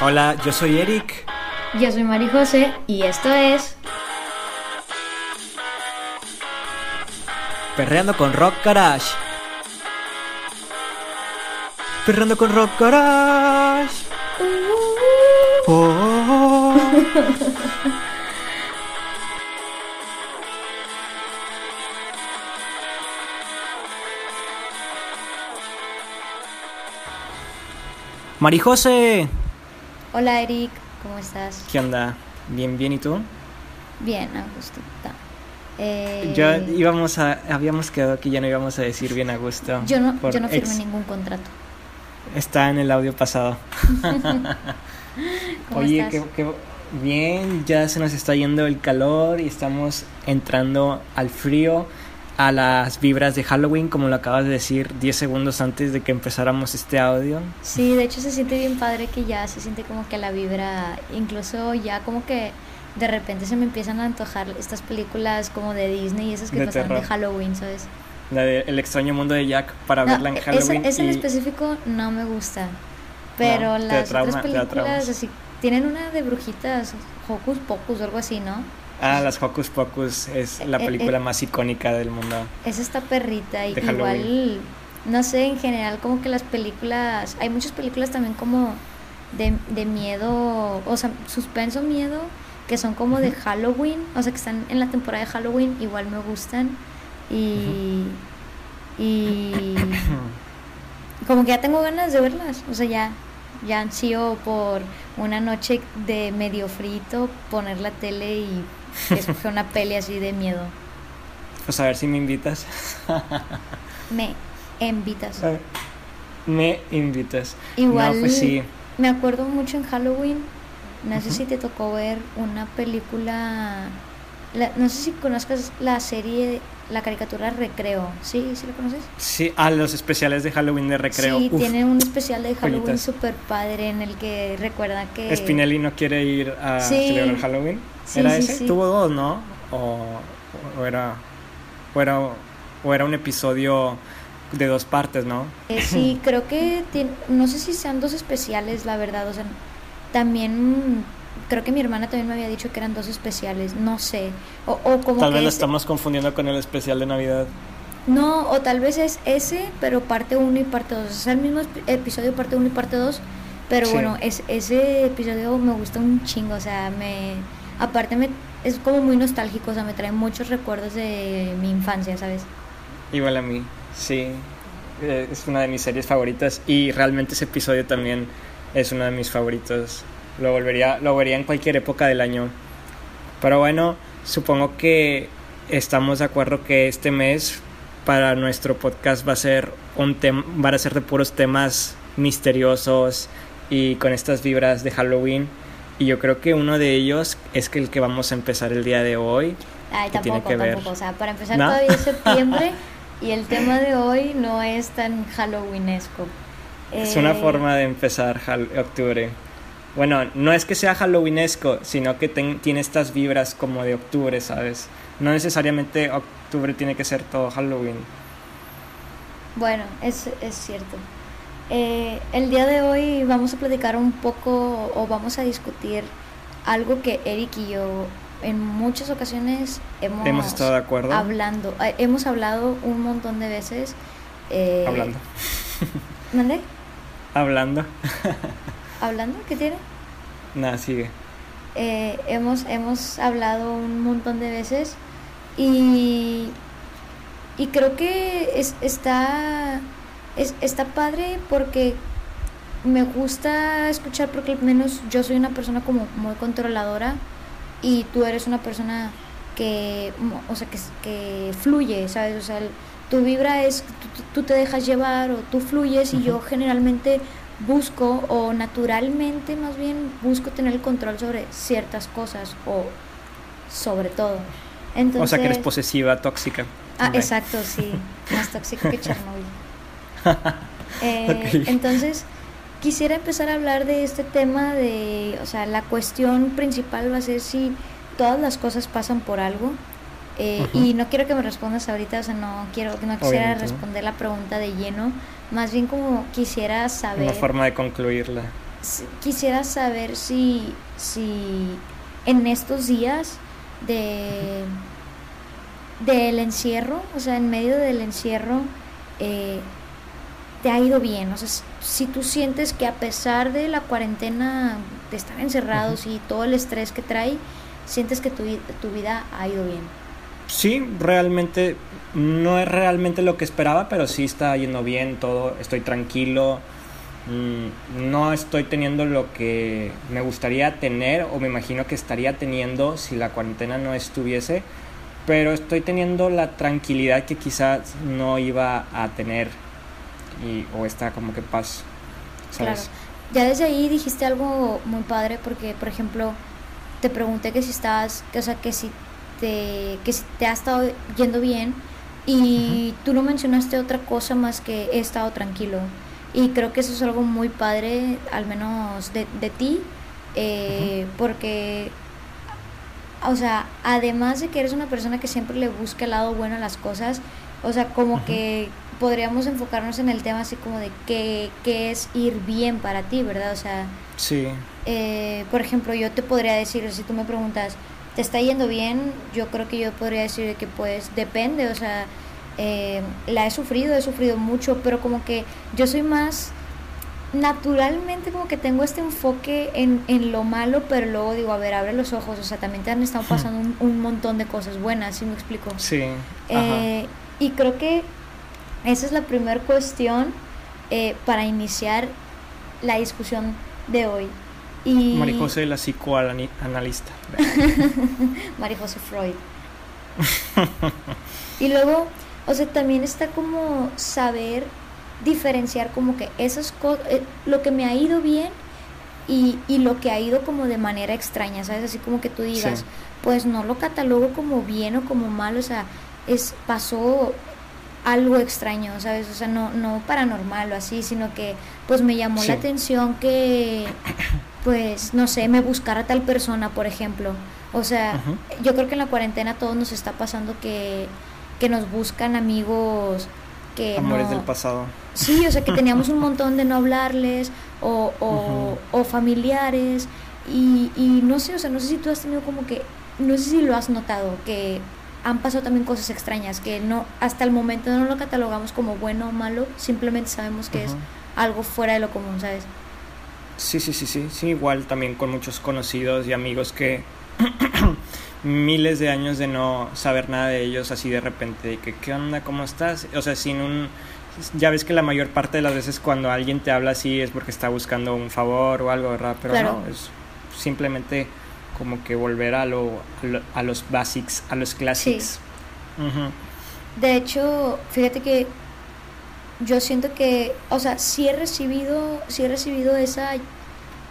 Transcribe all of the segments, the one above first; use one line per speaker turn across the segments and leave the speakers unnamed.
Hola, yo soy Eric.
Yo soy Mari José y esto es
Perreando con Rock Garage. Perreando con Rock Garage. Oh. Mari José.
Hola Eric, ¿cómo estás?
¿Qué onda? Bien, bien, ¿y tú?
Bien, Augusto. Eh,
Ya íbamos a, habíamos quedado que ya no íbamos a decir bien a gusto.
yo no, yo no firmé
ex-
ningún contrato.
Está en el audio pasado.
¿Cómo
Oye,
estás?
qué, qué bien, ya se nos está yendo el calor y estamos entrando al frío, a las vibras de Halloween, como lo acabas de decir 10 segundos antes de que empezáramos este audio.
Sí, de hecho se siente bien padre que ya se siente como que la vibra, incluso ya como que de repente se me empiezan a antojar estas películas como de Disney y esas que
De
pasaron de
terror.
Halloween, ¿sabes?
La de El extraño mundo de Jack para
No,
verla en Halloween.
esa en
y-
específico no me gusta. Pero
No,
las
trauma-
otras películas así tienen una de brujitas, Hocus Pocus o algo así, ¿no?
Ah, las Hocus Pocus es la
Eh, eh,
película
eh.
más icónica del mundo.
Es esta perrita y igual, no sé, en general como que las películas, hay muchas películas también como de, de miedo, o sea, suspenso miedo, que son como de. Halloween, o sea, que están en la temporada de Halloween, igual me gustan y... Y como que ya tengo ganas de verlas, o sea, ya, ya ansío por una noche de medio frito, poner la tele y escoger una peli así de miedo.
Pues a ver si me invitas.
Me invitas.
Me invitas.
Igual
No, pues sí.
me acuerdo mucho en Halloween, no sé si te tocó ver una película, la- no sé si conozcas la serie, la caricatura Recreo, ¿sí? ¿Sí la conoces?
Sí, a los especiales de Halloween de recreo.
Sí,
Uf,
tiene un especial de Halloween súper padre en el que recuerda que...
Spinelli no quiere ir a
Sí.
celebrar Halloween.
Sí,
¿Era
sí,
ese?
sí.
Tuvo dos, ¿no? O, o era, o, era, o era un episodio de dos partes, ¿no?
Eh, sí, creo que tiene, no sé si sean dos especiales, la verdad, o sea, también creo que mi hermana también me había dicho que eran dos especiales, no sé, o, o como
Tal
que
vez lo
es-
estamos confundiendo con el especial de Navidad.
no, o tal vez es ese, pero parte 1 y parte 2, es el mismo episodio parte 1 y parte 2, pero
Sí.
bueno, es, ese episodio me gusta un chingo, o sea, me, aparte me, es como muy nostálgico, o sea, me trae muchos recuerdos de mi infancia, ¿sabes?
Igual a mí, sí. Eh, Es una de mis series favoritas y realmente ese episodio también es uno de mis favoritos. Lo volvería, lo vería en cualquier época del año. Pero bueno, supongo que estamos de acuerdo que este mes para nuestro podcast va a ser un tema, van a ser de puros temas misteriosos y con estas vibras de Halloween. Y yo creo que uno de ellos es que el que vamos a empezar el día de hoy.
Ay,
que tiene
tampoco,
que ver.
tampoco. O sea, para empezar
¿No?
todavía es septiembre y el tema de hoy no es tan halloweenesco.
Es
Eh,
una forma de empezar octubre. Bueno, no es que sea halloweenesco, sino que ten- tiene estas vibras como de octubre, ¿sabes? No necesariamente octubre tiene que ser todo Halloween.
Bueno, es, es cierto. Eh, el día de hoy vamos a platicar un poco o vamos a discutir algo que Eric y yo en muchas ocasiones hemos,
Hemos estado de acuerdo.
hablando, eh, hemos hablado un montón de veces. eh,
Hablando.
¿Mande?
Hablando.
¿Hablando? ¿Qué tiene?
Nada, sigue.
Eh, hemos, hemos hablado un montón de veces y, y creo que es, está, es, está padre porque me gusta escuchar porque al menos yo soy una persona como muy controladora y tú eres una persona que, o sea, que, que fluye, ¿sabes? O sea, el- tu vibra es, tú, tú te dejas llevar o tú fluyes y yo generalmente busco o naturalmente más bien busco tener el control sobre ciertas cosas o sobre todo. Entonces,
o sea que eres posesiva, tóxica.
Ah, exacto, sí, más tóxico que Chernobyl. Eh. Entonces, quisiera empezar a hablar de este tema de, o sea, la cuestión principal va a ser si todas las cosas pasan por algo. Eh. Y no quiero que me respondas ahorita, o sea, no quiero, no quisiera
Obviamente
responder la pregunta de lleno, más bien como quisiera saber.
Una forma de concluirla.
quisiera saber si, si en estos días de del encierro, o sea, en medio del encierro, eh, te ha ido bien. O sea, si tú sientes que a pesar de la cuarentena, de estar encerrados y todo el estrés que trae, sientes que tu, tu vida ha ido bien.
Sí, realmente no es realmente lo que esperaba, pero sí está yendo bien todo, estoy tranquilo, mm, no estoy teniendo lo que me gustaría tener o me imagino que estaría teniendo si la cuarentena no estuviese, pero estoy teniendo la tranquilidad que quizás no iba a tener y, o está como que paz,
¿sabes? Claro. Ya desde ahí dijiste algo muy padre porque, por ejemplo, te pregunté que si estabas, o sea, que si te, que te ha estado yendo bien y tú no mencionaste otra cosa más que he estado tranquilo. Y creo que eso es algo muy padre, al menos de, de ti, eh, porque, o sea, además de que eres una persona que siempre le busca el lado bueno a las cosas, o sea, como que podríamos enfocarnos en el tema así como de qué, qué es ir bien para ti, ¿verdad? O sea,
sí.
Eh, por ejemplo, yo te podría decir, si tú me preguntas, ¿te está yendo bien? Yo creo que yo podría decir que pues depende, o sea, eh, la he sufrido, he sufrido mucho, pero como que yo soy más naturalmente como que tengo este enfoque en, en, lo malo, pero luego digo, a ver, abre los ojos, o sea, también te han estado pasando un, un montón de cosas buenas, ¿sí me explico?
Sí.
Eh, y creo que esa es la primera cuestión eh, para iniciar la discusión de hoy. Y...
Marijose la psicoanalista.
Marijose Freud. y luego, o sea, también está como saber diferenciar como que esas cosas, eh, lo que me ha ido bien y, y, lo que ha ido como de manera extraña, ¿sabes? Así como que tú digas, pues no lo catalogo como bien o como mal, o sea, es pasó algo extraño, ¿sabes? O sea, no, no paranormal o así, sino que pues me llamó la atención que, pues, no sé, me buscara tal persona, por ejemplo. O sea, yo creo que en la cuarentena a todos nos está pasando que, que nos buscan amigos que
Amores del pasado.
Sí, o sea, que teníamos un montón de no hablarles o, o, o familiares y, y no sé, o sea, no sé si tú has tenido como que, no sé si lo has notado, que han pasado también cosas extrañas que no hasta el momento no lo catalogamos como bueno o malo, simplemente sabemos que es algo fuera de lo común, ¿sabes?
Sí, sí, sí, sí, sí, igual también con muchos conocidos y amigos que miles de años de no saber nada de ellos así de repente, de que qué onda, cómo estás, o sea, sin un ya ves que la mayor parte de las veces cuando alguien te habla así es porque está buscando un favor o algo, ¿verdad? Pero no, es simplemente como que volver a, lo, a, los basics, a los clásicos.
De hecho, fíjate que yo siento que, o sea, sí he recibido, sí he recibido esa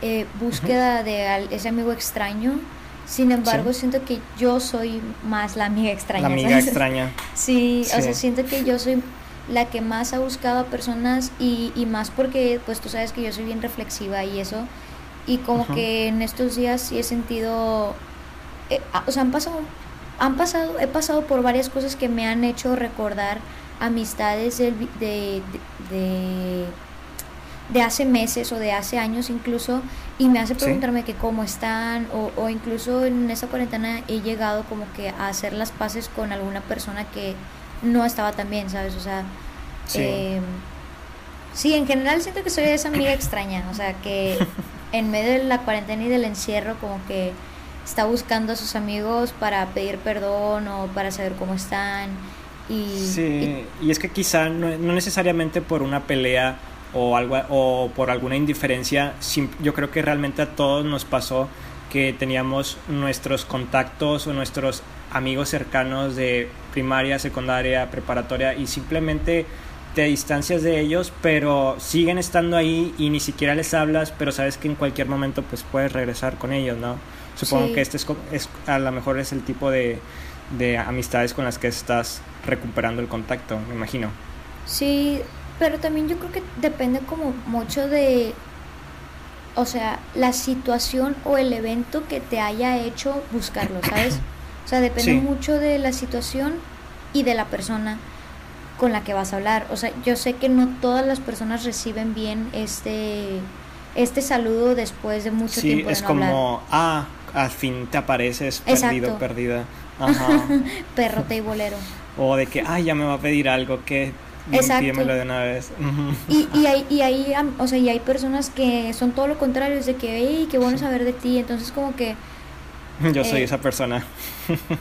eh, búsqueda de ese amigo extraño. Sin embargo, siento que yo soy más la amiga extraña.
La amiga extraña.
sí, o sea, siento que yo soy la que más ha buscado a personas y, y más porque, pues tú sabes que yo soy bien reflexiva y eso y como que en estos días sí he sentido, eh, o sea, han pasado, han pasado, he pasado por varias cosas que me han hecho recordar amistades de, de, de, de hace meses o de hace años incluso y me hace preguntarme que cómo están o, o incluso en esa cuarentena he llegado como que a hacer las paces con alguna persona que no estaba tan bien, ¿sabes? O sea, sí. Eh, sí, en general siento que soy esa amiga extraña, o sea, que en medio de la cuarentena y del encierro como que está buscando a sus amigos para pedir perdón o para saber cómo están. Y,
sí, y, es que quizá no, necesariamente por una pelea o, algo, o por alguna indiferencia, yo creo que realmente a todos nos pasó que teníamos nuestros contactos o nuestros amigos cercanos de primaria, secundaria, preparatoria y simplemente te distancias de ellos, pero siguen estando ahí y ni siquiera les hablas, pero sabes que en cualquier momento pues puedes regresar con ellos, ¿no? Supongo que este es, es, a lo mejor es el tipo de, de amistades con las que estás recuperando el contacto, me imagino.
Sí, pero también yo creo que depende como mucho de, o sea, la situación o el evento que te haya hecho buscarlo, ¿sabes? O sea, depende mucho de la situación y de la persona con la que vas a hablar. O sea, yo sé que no todas las personas reciben bien este este saludo después de mucho
sí,
tiempo de
es
no
como,
hablar.
ah, al fin te apareces perdido,
Exacto.
perdida. Ajá.
Perro teibolero.
o de que, ay, ya me va a pedir algo, que pídemelo de una vez.
Y, y hay, y hay, am- o sea, y hay personas que son todo lo contrario, es de que, hey, qué bueno saber de ti, entonces como que
Yo soy
Eh,
esa persona.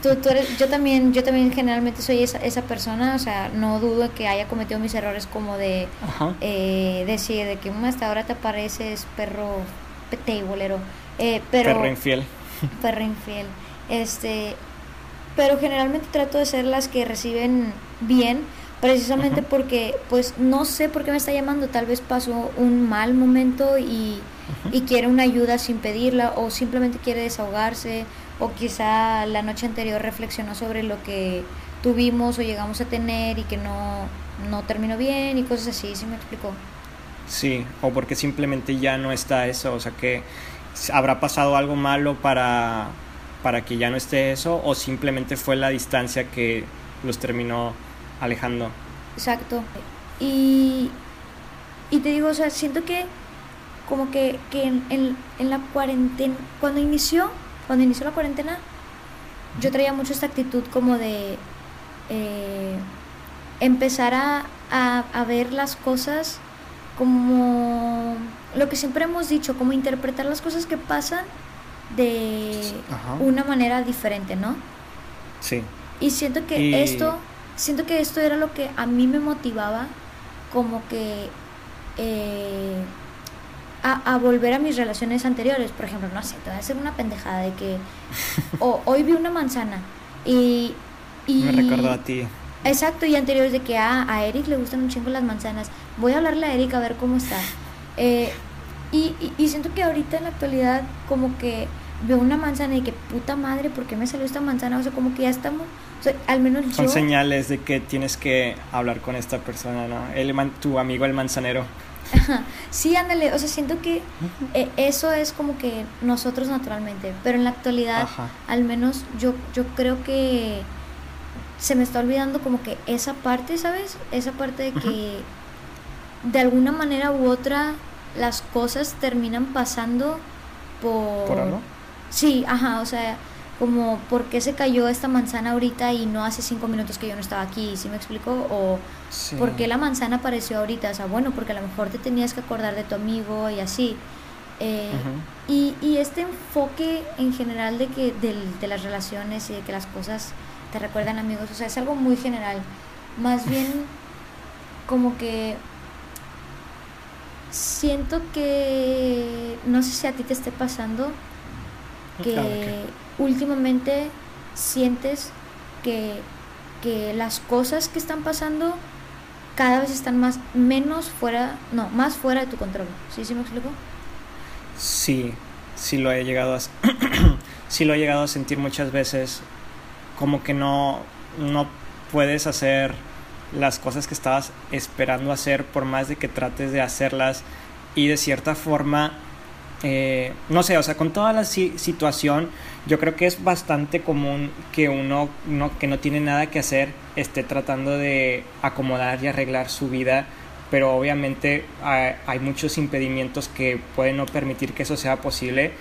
tú, tú eres, yo también, yo también generalmente soy esa, esa persona, o sea, no dudo que haya cometido mis errores como de eh, decir de que "Mm, hasta ahora te pareces perro teibolero, eh, pero
Perro infiel.
perro infiel, este, pero generalmente trato de ser las que reciben bien, precisamente porque, pues, no sé por qué me está llamando, tal vez pasó un mal momento y, y quiere una ayuda sin pedirla, o simplemente quiere desahogarse, o quizá la noche anterior reflexionó sobre lo que tuvimos o llegamos a tener y que no, no terminó bien y cosas así, ¿sí me explicó?
Sí, o porque simplemente ya no está eso, o sea que habrá pasado algo malo para, para que ya no esté eso, o simplemente fue la distancia que los terminó alejando.
Exacto. Y, y te digo, o sea, siento que como que, que en, en- la cuarentena, cuando inició, cuando inició la cuarentena, yo traía mucho esta actitud como de eh, empezar a, a, a ver las cosas como lo que siempre hemos dicho, como interpretar las cosas que pasan de
Ajá.
una manera diferente, ¿no?
Sí,
Y siento que
Y-
esto, siento que esto era lo que a mí me motivaba como que eh, a, a volver a mis relaciones anteriores. Por ejemplo, no sé, te voy a hacer una pendejada de que hoy vi una manzana y, y
me recordó a ti.
Exacto, y anteriores de que ah, a Eric le gustan un chingo las manzanas. Voy a hablarle a Eric a ver cómo está. Eh, y, y- y siento que ahorita en la actualidad como que veo una manzana y que puta madre, ¿por qué me salió esta manzana? O sea, como que ya estamos, o sea, al menos
Son
yo...
señales de que tienes que hablar con esta persona, ¿no? El man- tu amigo el manzanero.
Ajá. Sí, ándale, o sea, siento que eh, eso es como que nosotros naturalmente, pero en la actualidad,
Ajá.
al menos yo, yo creo que se me está olvidando como que esa parte, ¿sabes? Esa parte de que de alguna manera u otra las cosas terminan pasando por...
¿Por algo?
Sí, ajá, o sea, como por qué se cayó esta manzana ahorita y no hace cinco minutos que yo no estaba aquí, ¿sí me explico? O
Sí.
por qué la manzana apareció ahorita, o sea, bueno, porque a lo mejor te tenías que acordar de tu amigo y así. Eh, y, y este enfoque en general de que del- de las relaciones y de que las cosas te recuerdan amigos, o sea, es algo muy general. Más bien como que siento que no sé si a ti te esté pasando que
Claro
últimamente sientes que, que las cosas que están pasando cada vez están más menos fuera, no, más fuera de tu control. ¿Sí, sí me explico?
Sí, sí lo he llegado a sí lo he llegado a sentir muchas veces como que no no puedes hacer las cosas que estabas esperando hacer por más de que trates de hacerlas y de cierta forma eh, no sé, o sea, con toda la si- situación, yo creo que es bastante común que uno no, que no tiene nada que hacer esté tratando de acomodar y arreglar su vida, pero obviamente hay, hay muchos impedimentos que pueden no permitir que eso sea posible.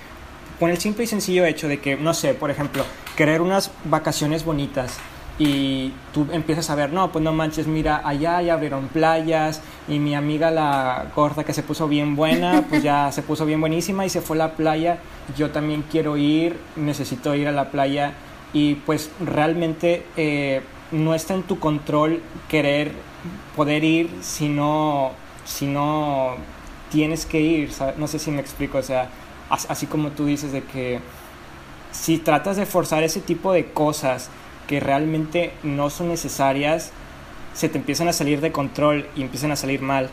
Con el simple y sencillo hecho de que, no sé, por ejemplo, querer unas vacaciones bonitas y tú empiezas a ver, no, pues no manches, mira, allá ya abrieron playas y mi amiga la gorda que se puso bien buena, pues ya se puso bien buenísima y se fue a la playa, yo también quiero ir, necesito ir a la playa y pues realmente eh, no está en tu control querer poder ir si no, si no tienes que ir, ¿sabes? no sé si me explico, o sea, as- así como tú dices de que si tratas de forzar ese tipo de cosas que realmente no son necesarias, se te empiezan a salir de control y empiezan a salir mal.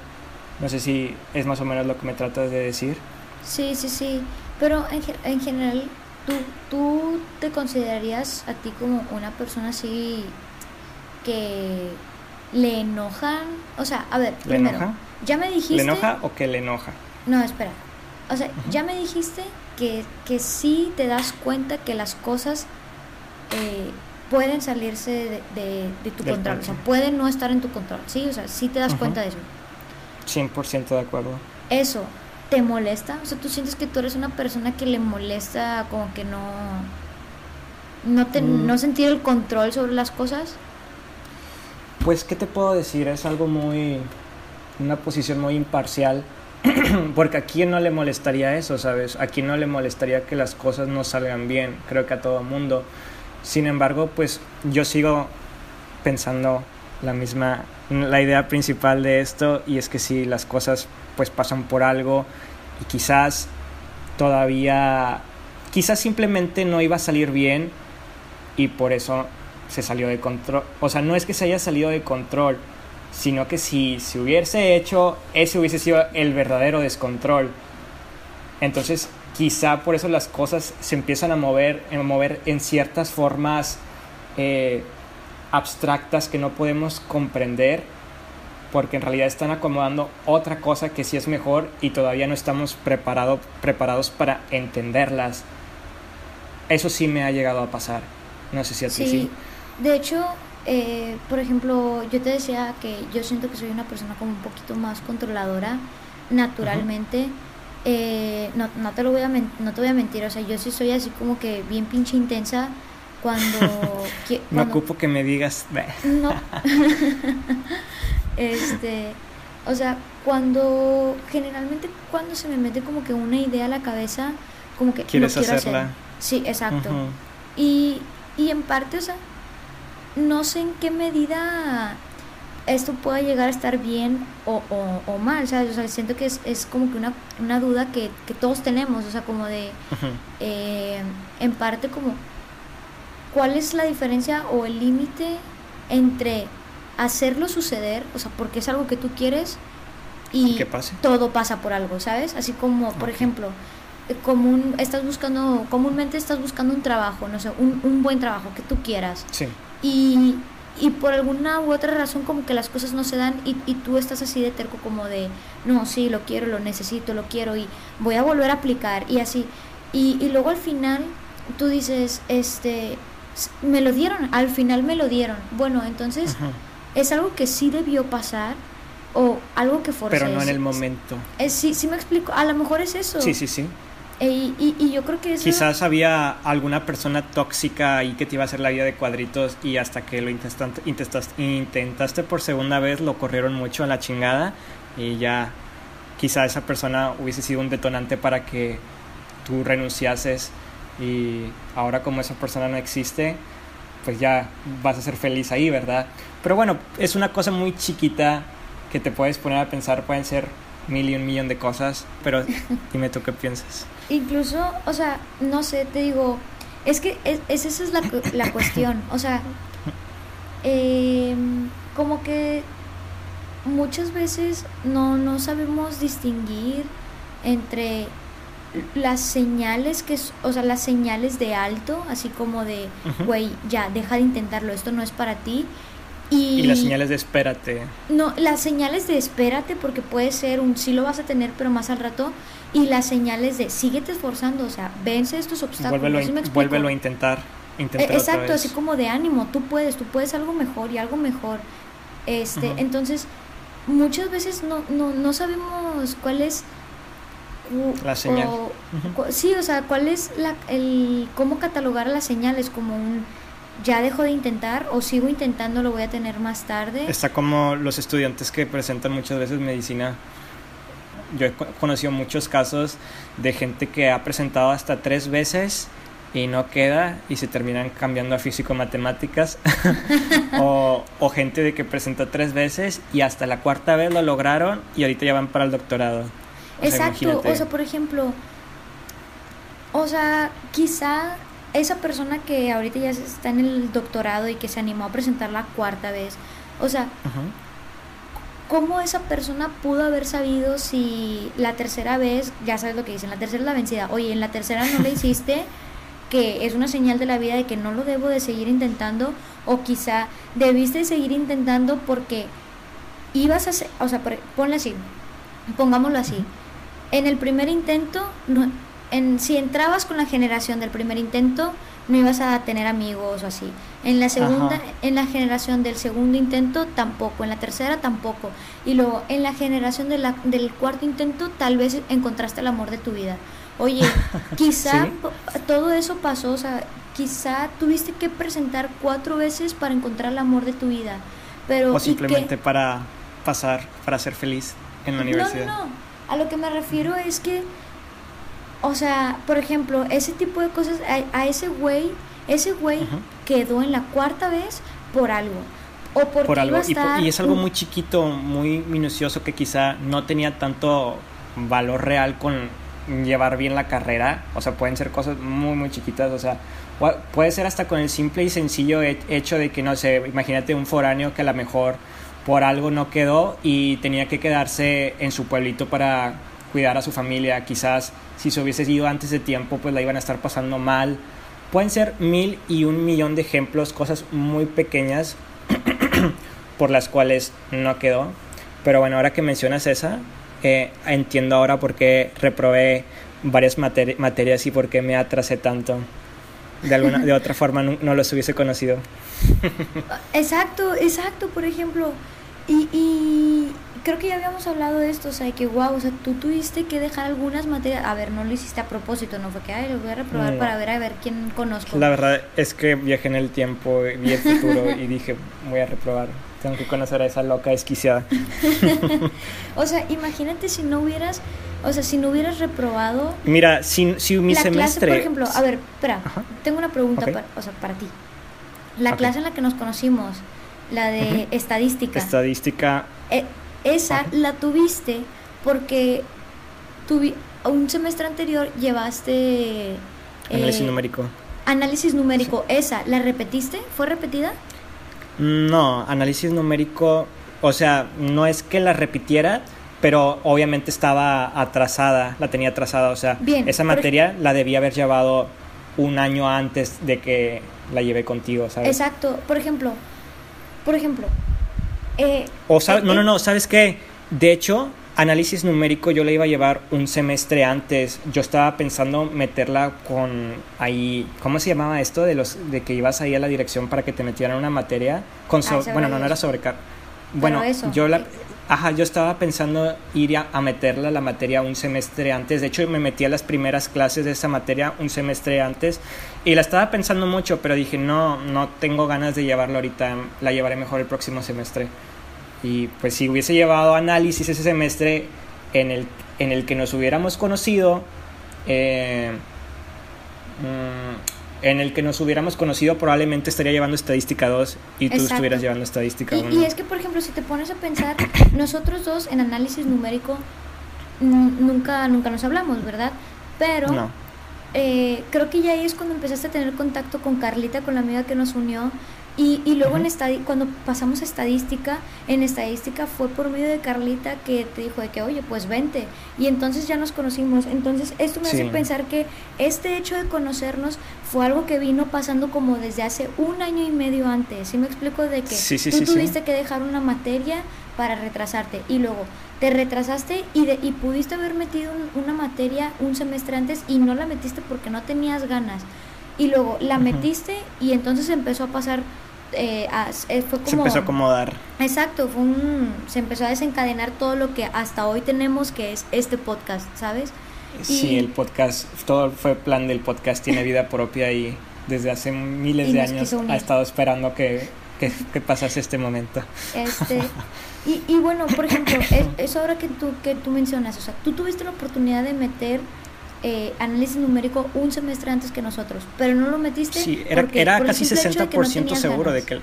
No sé si es más o menos lo que me tratas de decir.
Sí, sí, sí. Pero en, en general, ¿tú, ¿tú te considerarías a ti como una persona así que le enojan? O sea, a ver,
¿Le
primero,
enoja?
ya me dijiste...
¿Le enoja o que le enoja?
No, espera. O sea, ya me dijiste que, que sí te das cuenta que las cosas eh, pueden salirse de, de- de tu
Del
control. O sea, pueden no estar en tu control. Sí, o sea, sí te das cuenta de eso.
100% de acuerdo.
Eso. te molesta? O sea, tú sientes que tú eres una persona que le molesta como que no no te,
Mm.
no sentir el control sobre las cosas.
Pues, ¿qué te puedo decir? Es algo muy. Una posición muy imparcial. Porque a quién no le molestaría eso, ¿sabes? A quién no le molestaría que las cosas no salgan bien. Creo que a todo mundo. Sin embargo, pues yo sigo pensando la misma. La idea principal de esto. Y es que si las cosas pues pasan por algo. Y quizás todavía. Quizás simplemente no iba a salir bien. Y por eso se salió de control. O sea, no es que se haya salido de control, sino que si se hubiese hecho, ese hubiese sido el verdadero descontrol. Entonces, quizá por eso las cosas se empiezan a mover, a mover en ciertas formas eh, abstractas que no podemos comprender, porque en realidad están acomodando otra cosa que sí es mejor y todavía no estamos preparado, preparados para entenderlas. Eso sí me ha llegado a pasar. No sé si a ti sí.
Sí, de hecho, eh, por ejemplo, yo te decía que yo siento que soy una persona como un poquito más controladora naturalmente. Eh, no, no, te lo voy a no te voy a mentir, o sea, yo sí soy así como que bien pinche intensa cuando... qui-
No
cuando-
ocupo que me digas.
No. este, o sea, cuando generalmente cuando se me mete como que una idea a la cabeza, como que
Quieres
lo quiero
hacerla.
hacer. Sí, exacto. Y, y en parte, o sea, no sé en qué medida esto pueda llegar a estar bien o, o, o mal, ¿sabes? O sea, siento que es, es como que una, una duda que, que todos tenemos, o sea, como de, eh, en parte como, ¿cuál es la diferencia o el límite entre hacerlo suceder, o sea, porque es algo que tú quieres y
Que pase.
todo pasa por algo, ¿sabes? Así como, por
Ok.
ejemplo, eh, común, estás buscando, comúnmente estás buscando un trabajo, no sé, un, un buen trabajo que tú quieras
Sí.
y, y por alguna u otra razón como que las cosas no se dan y, y tú estás así de terco como de, no, sí, lo quiero, lo necesito, lo quiero y voy a volver a aplicar y así. Y, y luego al final tú dices, este, me lo dieron, al final me lo dieron. Bueno, entonces es algo que sí debió pasar o algo que forcé.
Pero no en el momento.
es- sí, sí me explico, a lo mejor es eso.
Sí, sí, sí.
E- Y, y, y yo creo que eso...
Quizás había alguna persona tóxica ahí que te iba a hacer la vida de cuadritos y hasta que lo intentaste por segunda vez lo corrieron mucho a la chingada y ya quizá esa persona hubiese sido un detonante para que tú renunciases y ahora como esa persona no existe pues ya vas a ser feliz ahí, ¿verdad? Pero bueno, es una cosa muy chiquita que te puedes poner a pensar, pueden ser mil y un millón de cosas, pero dime tú qué piensas.
Incluso, o sea, no sé, te digo, es que es, es- esa es la, la cuestión, o sea, em, como que muchas veces no, no sabemos distinguir entre las señales que, es- o sea, las señales de alto, así como de, güey, ya, deja de intentarlo, esto no es para ti. Y,
Y las señales de espérate.
no, las señales de espérate, porque puede ser un sí lo vas a tener, pero más al rato. Y las señales de síguete esforzando, o sea, vence estos obstáculos.
Vuélvelo, a
¿sí me
vuélvelo a intentar.
Eh,
Intentar otra
Exacto,
vez.
así como de ánimo, tú puedes, tú puedes algo mejor y algo mejor. Este, entonces, muchas veces no, no, no sabemos cuál es
La señal.
o- sí, o sea, cuál es la, el cómo catalogar las señales como un ya dejo de intentar o sigo intentando, lo voy a tener más tarde.
Está como los estudiantes que presentan muchas veces medicina. Yo he co- conocido muchos casos de gente que ha presentado hasta tres veces y no queda y se terminan cambiando a físico-matemáticas. o, o gente de que presentó tres veces y hasta la cuarta vez lo lograron y ahorita ya van para el doctorado. O
Exacto, o sea, por ejemplo, o sea, quizá esa persona que ahorita ya está en el doctorado y que se animó a presentar la cuarta vez, o sea. ¿Cómo esa persona pudo haber sabido si la tercera vez, ya sabes lo que dicen, la tercera es la vencida, oye, en la tercera no le hiciste, que es una señal de la vida de que no lo debo de seguir intentando, o quizá debiste seguir intentando porque ibas a hacer, o sea, ponle así, pongámoslo así, en el primer intento, no- en, si entrabas con la generación del primer intento, no ibas a tener amigos o así. En la segunda, en la generación del segundo intento tampoco, en la tercera tampoco. Y luego en la generación de la, del cuarto intento tal vez encontraste el amor de tu vida. Oye, quizá todo eso pasó, o sea, quizá tuviste que presentar cuatro veces para encontrar el amor de tu vida. Pero,
o simplemente para pasar, para ser feliz en la universidad.
No, no, A lo que me refiero es que, o sea, por ejemplo, ese tipo de cosas, a, ese güey, ese güey quedó en la cuarta vez por algo. O porque por algo.
y, es algo muy chiquito, muy minucioso que quizá no tenía tanto valor real con llevar bien la carrera. O sea, pueden ser cosas muy, muy chiquitas. O sea, puede ser hasta con el simple y sencillo hecho de que, no sé, imagínate un foráneo que a lo mejor por algo no quedó y tenía que quedarse en su pueblito para cuidar a su familia. Quizás si se hubiese ido antes de tiempo, pues la iban a estar pasando mal. Pueden ser mil y un millón de ejemplos, cosas muy pequeñas por las cuales no quedó. Pero bueno, ahora que mencionas esa, eh, entiendo ahora por qué reprobé varias materias y por qué me atrasé tanto. De, alguna, de otra forma no, no los hubiese conocido.
exacto, exacto, por ejemplo. Y, y, creo que ya habíamos hablado de esto, o sea, que wow, o sea, tú tuviste que dejar algunas materias, a ver, no lo hiciste a propósito, no fue que, ay, lo voy a reprobar para ver a ver quién conozco.
La verdad es que viajé en el tiempo, vi el futuro y dije, voy a reprobar, tengo que conocer a esa loca esquiciada.
o sea, imagínate si no hubieras, o sea, si no hubieras reprobado...
Mira, si, si mi
la
semestre...
por ejemplo, a ver, espera, tengo una pregunta para, o sea, para ti. La clase en la que nos conocimos, la de estadística.
Estadística.
Eh, esa la tuviste porque tuvi un semestre anterior llevaste...
Análisis eh, numérico.
Análisis numérico, esa, ¿la repetiste? ¿Fue repetida?
No, análisis numérico, o sea, no es que la repitiera, pero obviamente estaba atrasada, la tenía atrasada, o sea, esa materia la debía haber llevado un año antes de que la llevé contigo, ¿sabes?
Exacto, por ejemplo, por ejemplo, eh,
o eh, no, no, no, ¿sabes qué? De hecho, análisis numérico yo la iba a llevar un semestre antes. Yo estaba pensando meterla con ahí, ¿cómo se llamaba esto? De los de que ibas ahí a la dirección para que te metieran una materia con ah, bueno, no, no era sobrecarga. Bueno, yo la Ajá, yo estaba pensando ir a, meterla la materia un semestre antes. De hecho, me metí a las primeras clases de esa materia un semestre antes. Y la estaba pensando mucho, pero dije, no, no tengo ganas de llevarla ahorita. La llevaré mejor el próximo semestre. Y pues si hubiese llevado análisis ese semestre en el, en el que nos hubiéramos conocido, eh, mm, en el que nos hubiéramos conocido probablemente estaría llevando estadística 2 y tú estuvieras llevando estadística 1.
Y, es que, por ejemplo, si te pones a pensar, nosotros dos en análisis numérico nunca, nunca nos hablamos, ¿verdad? Pero eh, creo que ya ahí es cuando empezaste a tener contacto con Carlita, con la amiga que nos unió, y, y luego en cuando pasamos a estadística, en estadística fue por medio de Carlita que te dijo de que, oye, pues vente. Y entonces ya nos conocimos. Entonces esto me hace pensar que este hecho de conocernos fue algo que vino pasando como desde hace un año y medio antes. ¿Sí me explico? De que tú tuviste que dejar una materia para retrasarte y luego te retrasaste y, de, y pudiste haber metido una materia un semestre antes y no la metiste porque no tenías ganas. Y luego la metiste y entonces empezó a pasar eh, eh, fue como,
se empezó a acomodar.
Exacto, fue un, se empezó a desencadenar todo lo que hasta hoy tenemos, que es este podcast, ¿sabes?
Sí, el podcast, todo fue plan del podcast, tiene vida propia y desde hace miles de años ha estado esperando que, que, pasase este momento.
Este, y, y bueno, por ejemplo, eso ahora que tú, que tú mencionas, o sea, tú tuviste la oportunidad de meter eh, análisis numérico un semestre antes que nosotros, pero no lo metiste.
Sí, era, era casi 60% seguro de que...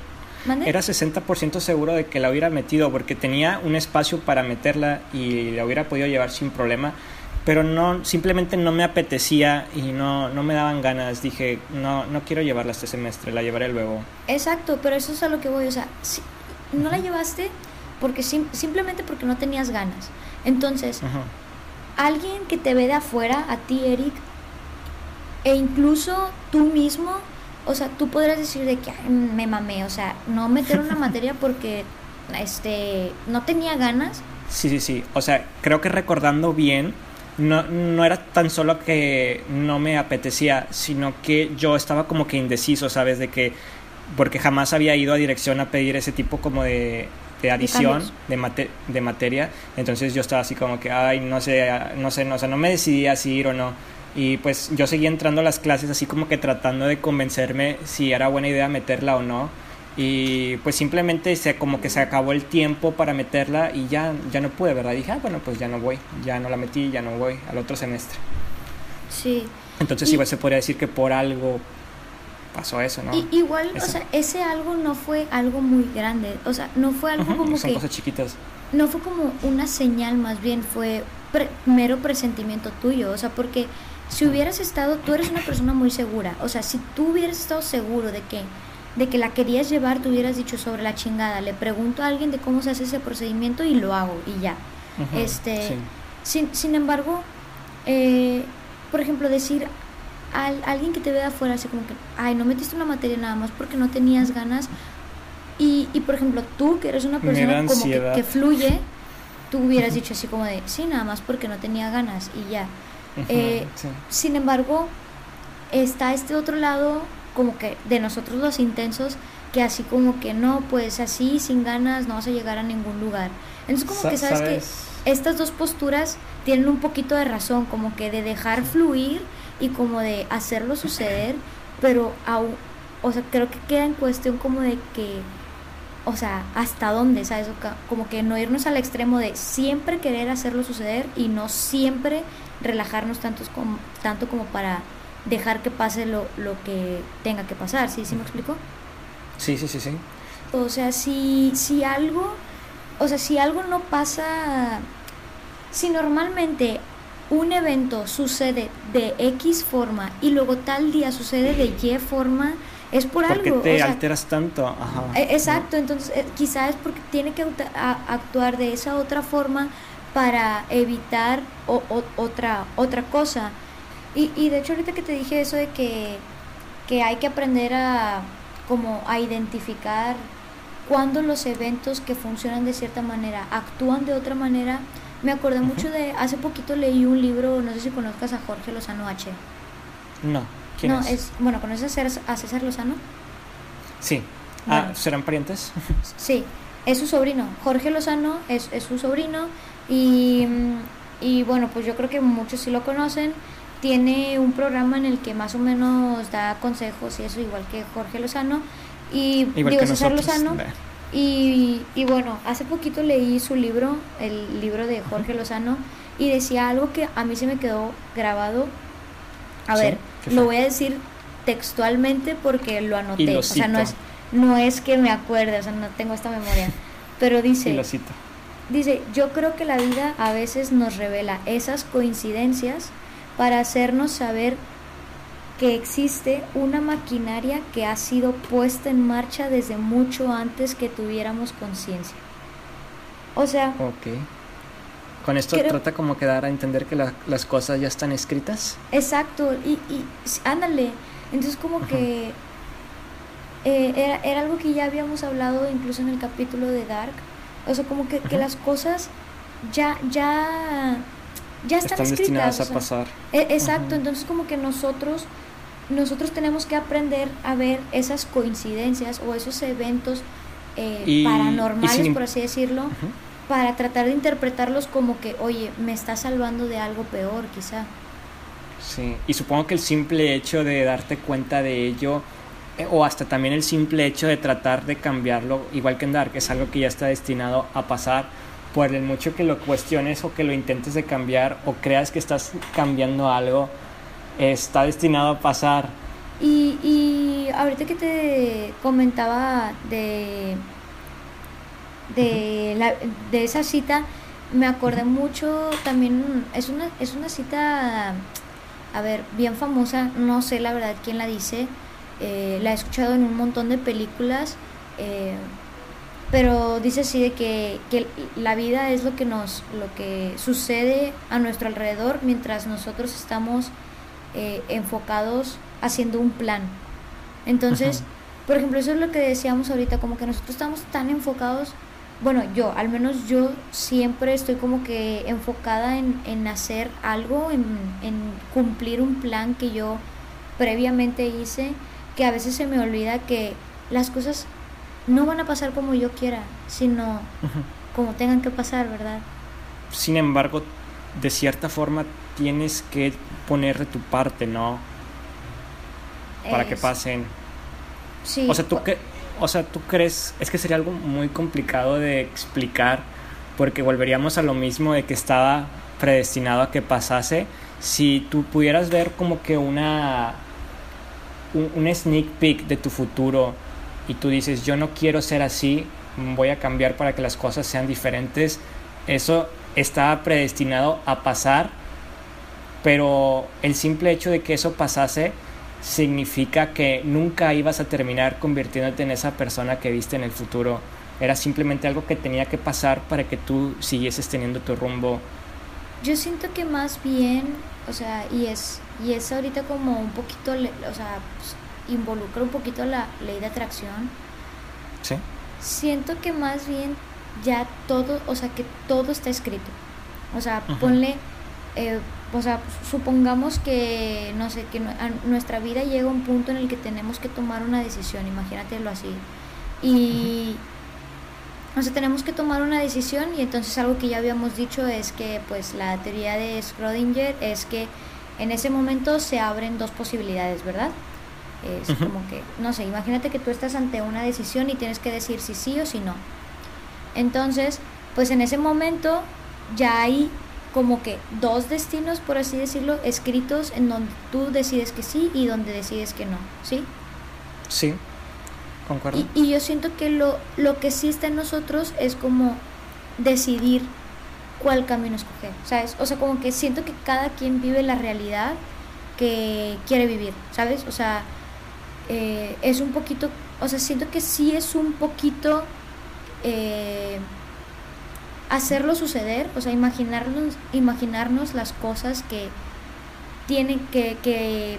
Era 60% seguro de que la hubiera metido porque tenía un espacio para meterla y la hubiera podido llevar sin problema, pero no simplemente no me apetecía y no, no me daban ganas. Dije, no, no quiero llevarla este semestre, la llevaré luego.
Exacto, pero eso es a lo que voy. O sea, si, no la llevaste porque simplemente porque no tenías ganas. Entonces, alguien que te ve de afuera, a ti, Eric, e incluso tú mismo, o sea, tú podrás decir de que me mamé, o sea, no meter una materia porque este no tenía ganas.
Sí, sí, sí. O sea, creo que recordando bien, no, no era tan solo que no me apetecía, sino que yo estaba como que indeciso, ¿sabes? De que, porque jamás había ido a dirección a pedir ese tipo como de, de adición de, mate, de materia, entonces yo estaba así como que, ay, no sé, no sé, no, o sea, no me decidía si ir o no. Y pues yo seguía entrando a las clases así como que tratando de convencerme si era buena idea meterla o no. Y pues simplemente se como que se acabó el tiempo para meterla y ya ya no pude verdad dije ah, bueno pues ya no voy ya no la metí ya no voy al otro semestre
sí.
Entonces igual se podría decir que por algo pasó eso no
igual o sea ese algo no fue algo muy grande. O sea no fue algo como
son cosas chiquitas.
no fue como una señal más bien fue mero presentimiento tuyo. O sea porque si hubieras estado tú eres una persona muy segura. O sea si tú hubieras estado seguro de que de que la querías llevar, tú hubieras dicho sobre la chingada. Le pregunto a alguien de cómo se hace ese procedimiento y lo hago y ya. este, sin, sin, embargo, eh, por ejemplo, decir a, alguien que te vea afuera, así como que, ay, no metiste una materia nada más porque no tenías ganas. Y, y por ejemplo, tú que eres una persona como que, fluye, tú hubieras dicho así como de, sí, nada más porque no tenía ganas y ya. Eh, sin embargo, está este otro lado como que de nosotros los intensos, que así como que no, pues así sin ganas no vas a llegar a ningún lugar. Entonces como que sabes, que estas dos posturas tienen un poquito de razón, como que de dejar fluir y como de hacerlo suceder, pero aún, o sea, creo que queda en cuestión como de que, o sea, hasta dónde, ¿sabes? Como que no irnos al extremo de siempre querer hacerlo suceder y no siempre relajarnos tantos como, tanto como para dejar que pase lo, lo que tenga que pasar, ¿sí? ¿Sí me explico?
Sí, sí, sí, sí.
O sea, si, si algo, o sea, si algo no pasa, si normalmente un evento sucede de X forma y luego tal día sucede de Y forma, es por
porque
algo.
te alteras tanto. Ajá.
E, exacto, entonces eh, quizás es porque tiene que actuar de esa otra forma para evitar o, otra, otra cosa. Y, y de hecho ahorita que te dije eso de que, que hay que aprender a como a identificar cuando los eventos que funcionan de cierta manera actúan de otra manera, me acordé mucho de, hace poquito leí un libro, no sé si conozcas a Jorge Lozano H.
No, ¿quién
no, es? Bueno, ¿conoces a César Lozano?
Sí. Ah, ¿serán parientes?
sí, es su sobrino. Jorge Lozano es, es su sobrino y, y bueno, pues yo creo que muchos sí lo conocen tiene un programa en el que más o menos da consejos y eso, igual que Jorge Lozano. Y digo, César Lozano. Y, y, bueno, hace poquito leí su libro, el libro de Jorge Lozano, y decía algo que a mí se me quedó grabado. A ver, lo voy a decir textualmente porque lo anoté. o sea, no es, no es que me acuerde, o sea, no tengo esta memoria. Pero dice.
lo cito.
Dice, yo creo que la vida a veces nos revela esas coincidencias para hacernos saber que existe una maquinaria que ha sido puesta en marcha desde mucho antes que tuviéramos conciencia. O sea...
Ok. Con esto trata como que dar a entender que las cosas ya están escritas.
Exacto, y, y ándale. Entonces como que eh, era, era, algo que ya habíamos hablado incluso en el capítulo de Dark. O sea, como que, que las cosas ya, ya ya están,
destinadas a pasar.
E, exacto, entonces como que nosotros nosotros tenemos que aprender a ver esas coincidencias o esos eventos eh, paranormales, por así decirlo, para tratar de interpretarlos como que, oye, me está salvando de algo peor, quizá.
Sí, y supongo que el simple hecho de darte cuenta de ello, eh, o hasta también el simple hecho de tratar de cambiarlo, igual que en Dark, es algo que ya está destinado a pasar, por el mucho que lo cuestiones o que lo intentes de cambiar o creas que estás cambiando algo, está destinado a pasar.
Y, y ahorita que te comentaba de, de, la, de esa cita, me acordé mucho también, es una, es una cita, a ver, bien famosa, no sé la verdad quién la dice, eh, la he escuchado en un montón de películas. Eh, pero dice así de que, que, la vida es lo que nos lo que sucede a nuestro alrededor mientras nosotros estamos eh, enfocados haciendo un plan. Entonces por ejemplo eso es lo que decíamos ahorita como que nosotros estamos tan enfocados bueno, yo, al menos yo siempre estoy como que enfocada en, en hacer algo, en, en cumplir un plan que yo previamente hice, que a veces se me olvida que las cosas no van a pasar como yo quiera, sino como tengan que pasar, ¿verdad?
Sin embargo, de cierta forma tienes que poner de tu parte, ¿no? Para que pasen.
Sí.
O sea, tú que, o sea, tú crees, es que sería algo muy complicado de explicar porque volveríamos a lo mismo de que estaba predestinado a que pasase. Si tú pudieras ver como que una un, un sneak peek de tu futuro y tú dices, "Yo no quiero ser así, voy a cambiar para que las cosas sean diferentes." Eso estaba predestinado a pasar, pero el simple hecho de que eso pasase significa que nunca ibas a terminar convirtiéndote en esa persona que viste en el futuro. Era simplemente algo que tenía que pasar para que tú siguieses teniendo tu rumbo.
Yo siento que más bien, o sea, y es, y es ahorita como un poquito, o sea, pues, involucra un poquito la ley de atracción.
¿Sí?
Siento que más bien ya todo, o sea, que todo está escrito. O sea, ponle, eh, o sea, supongamos que, no sé, que a nuestra vida llega a un punto en el que tenemos que tomar una decisión, imagínatelo así. Y, o sea, tenemos que tomar una decisión y entonces algo que ya habíamos dicho es que, pues, la teoría de Schrödinger es que en ese momento se abren dos posibilidades, ¿verdad? Es como que, no sé, imagínate que tú estás ante una decisión y tienes que decir si sí o si no. Entonces, pues en ese momento ya hay como que dos destinos, por así decirlo, escritos en donde tú decides que sí y donde decides que no, ¿sí?
Sí. Concuerdo.
Y, y yo siento que lo, lo que sí está en nosotros es como decidir cuál camino escoger, ¿sabes? O sea, como que siento que cada quien vive la realidad que quiere vivir, ¿sabes? O sea, eh, es un poquito, o sea, siento que sí es un poquito eh, hacerlo suceder, o sea, imaginarnos, imaginarnos las cosas que tienen que, que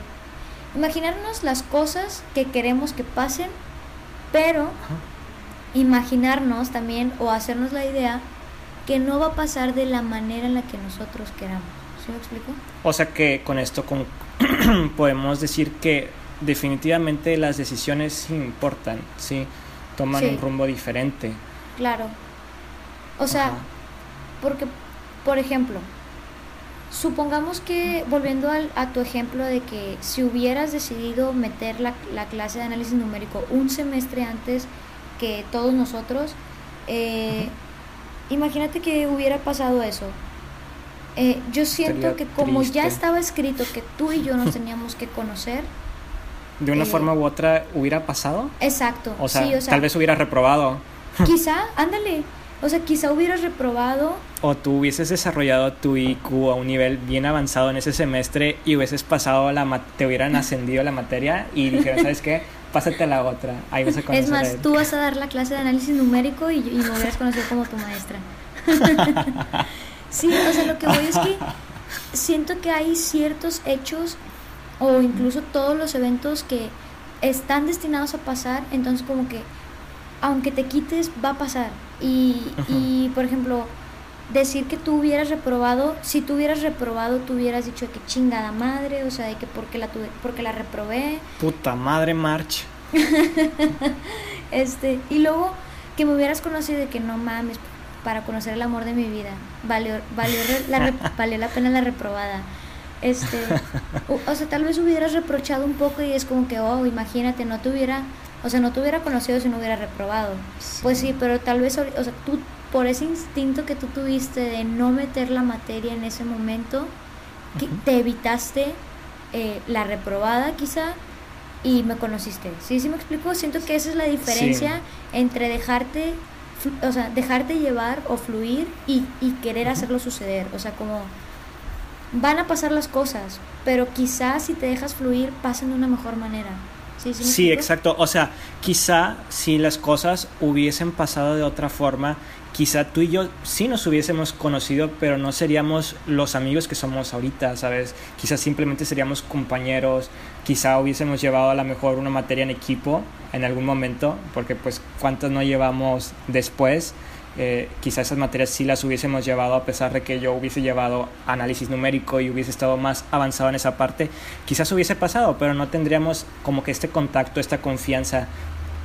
imaginarnos las cosas que queremos que pasen, pero
Ajá.
imaginarnos también o hacernos la idea que no va a pasar de la manera en la que nosotros queramos. ¿Sí me explico?
O sea que con esto con- podemos decir que definitivamente las decisiones importan, ¿sí? Toman
Sí.
un rumbo diferente.
Claro. O sea,
Ajá.
porque, por ejemplo, supongamos que, volviendo al- a tu ejemplo de que si hubieras decidido meter la, la clase de análisis numérico un semestre antes que todos nosotros, eh, imagínate que hubiera pasado eso. Eh, yo siento que como ya estaba escrito que tú y yo nos teníamos que conocer,
De una
Eh,
forma u otra hubiera pasado.
exacto,
O sea,
sí, o sea,
tal vez hubiera reprobado.
quizá, ándale, o sea, quizá hubieras reprobado
O tú hubieses desarrollado tu IQ a un nivel bien avanzado en ese semestre y hubieses pasado la ma- te hubieran ascendido la materia y dijeron, ¿sabes qué? Pásate a la otra. Ahí vas a conocer
Es más,
él".
tú vas a dar la clase de análisis numérico y, y me hubieras conocido como tu maestra. sí, o sea, lo que voy es que siento que hay ciertos hechos o incluso todos los eventos que están destinados a pasar, entonces como que aunque te quites va a pasar. Y, y por ejemplo, decir que tú hubieras reprobado, si tú hubieras reprobado, tú hubieras dicho que chingada madre, o sea, de que porque la tuve, porque la reprobé,
Puta madre, March.
Este, y luego que me hubieras conocido de que no mames, para conocer el amor de mi vida, valió, valió, la, valió la pena la reprobada. Este, o, o sea, tal vez hubieras reprochado un poco y es como que, oh, imagínate, no te hubiera, o sea, no te hubiera conocido si no hubiera reprobado. Pues sí, pero tal vez, o sea, tú, por ese instinto que tú tuviste de no meter la materia en ese momento, que
Ujú.
te evitaste eh, la reprobada quizá y me conociste. ¿Sí? ¿Sí me explico? Siento que esa es la diferencia entre dejarte, o sea, dejarte llevar o fluir y, y querer hacerlo suceder. O sea, como van a pasar las cosas, pero quizás si te dejas fluir pasen de una mejor manera. ¿Sí, sí,
Sí, exacto. O sea, quizá si las cosas hubiesen pasado de otra forma, quizá tú y yo sí nos hubiésemos conocido, pero no seríamos los amigos que somos ahorita, ¿sabes? Quizá simplemente seríamos compañeros, quizá hubiésemos llevado a lo mejor una materia en equipo en algún momento, porque pues cuántas no llevamos después eh, quizás esas materias sí las hubiésemos llevado a pesar de que yo hubiese llevado análisis numérico y hubiese estado más avanzado en esa parte, quizás hubiese pasado, pero no tendríamos como que este contacto, esta confianza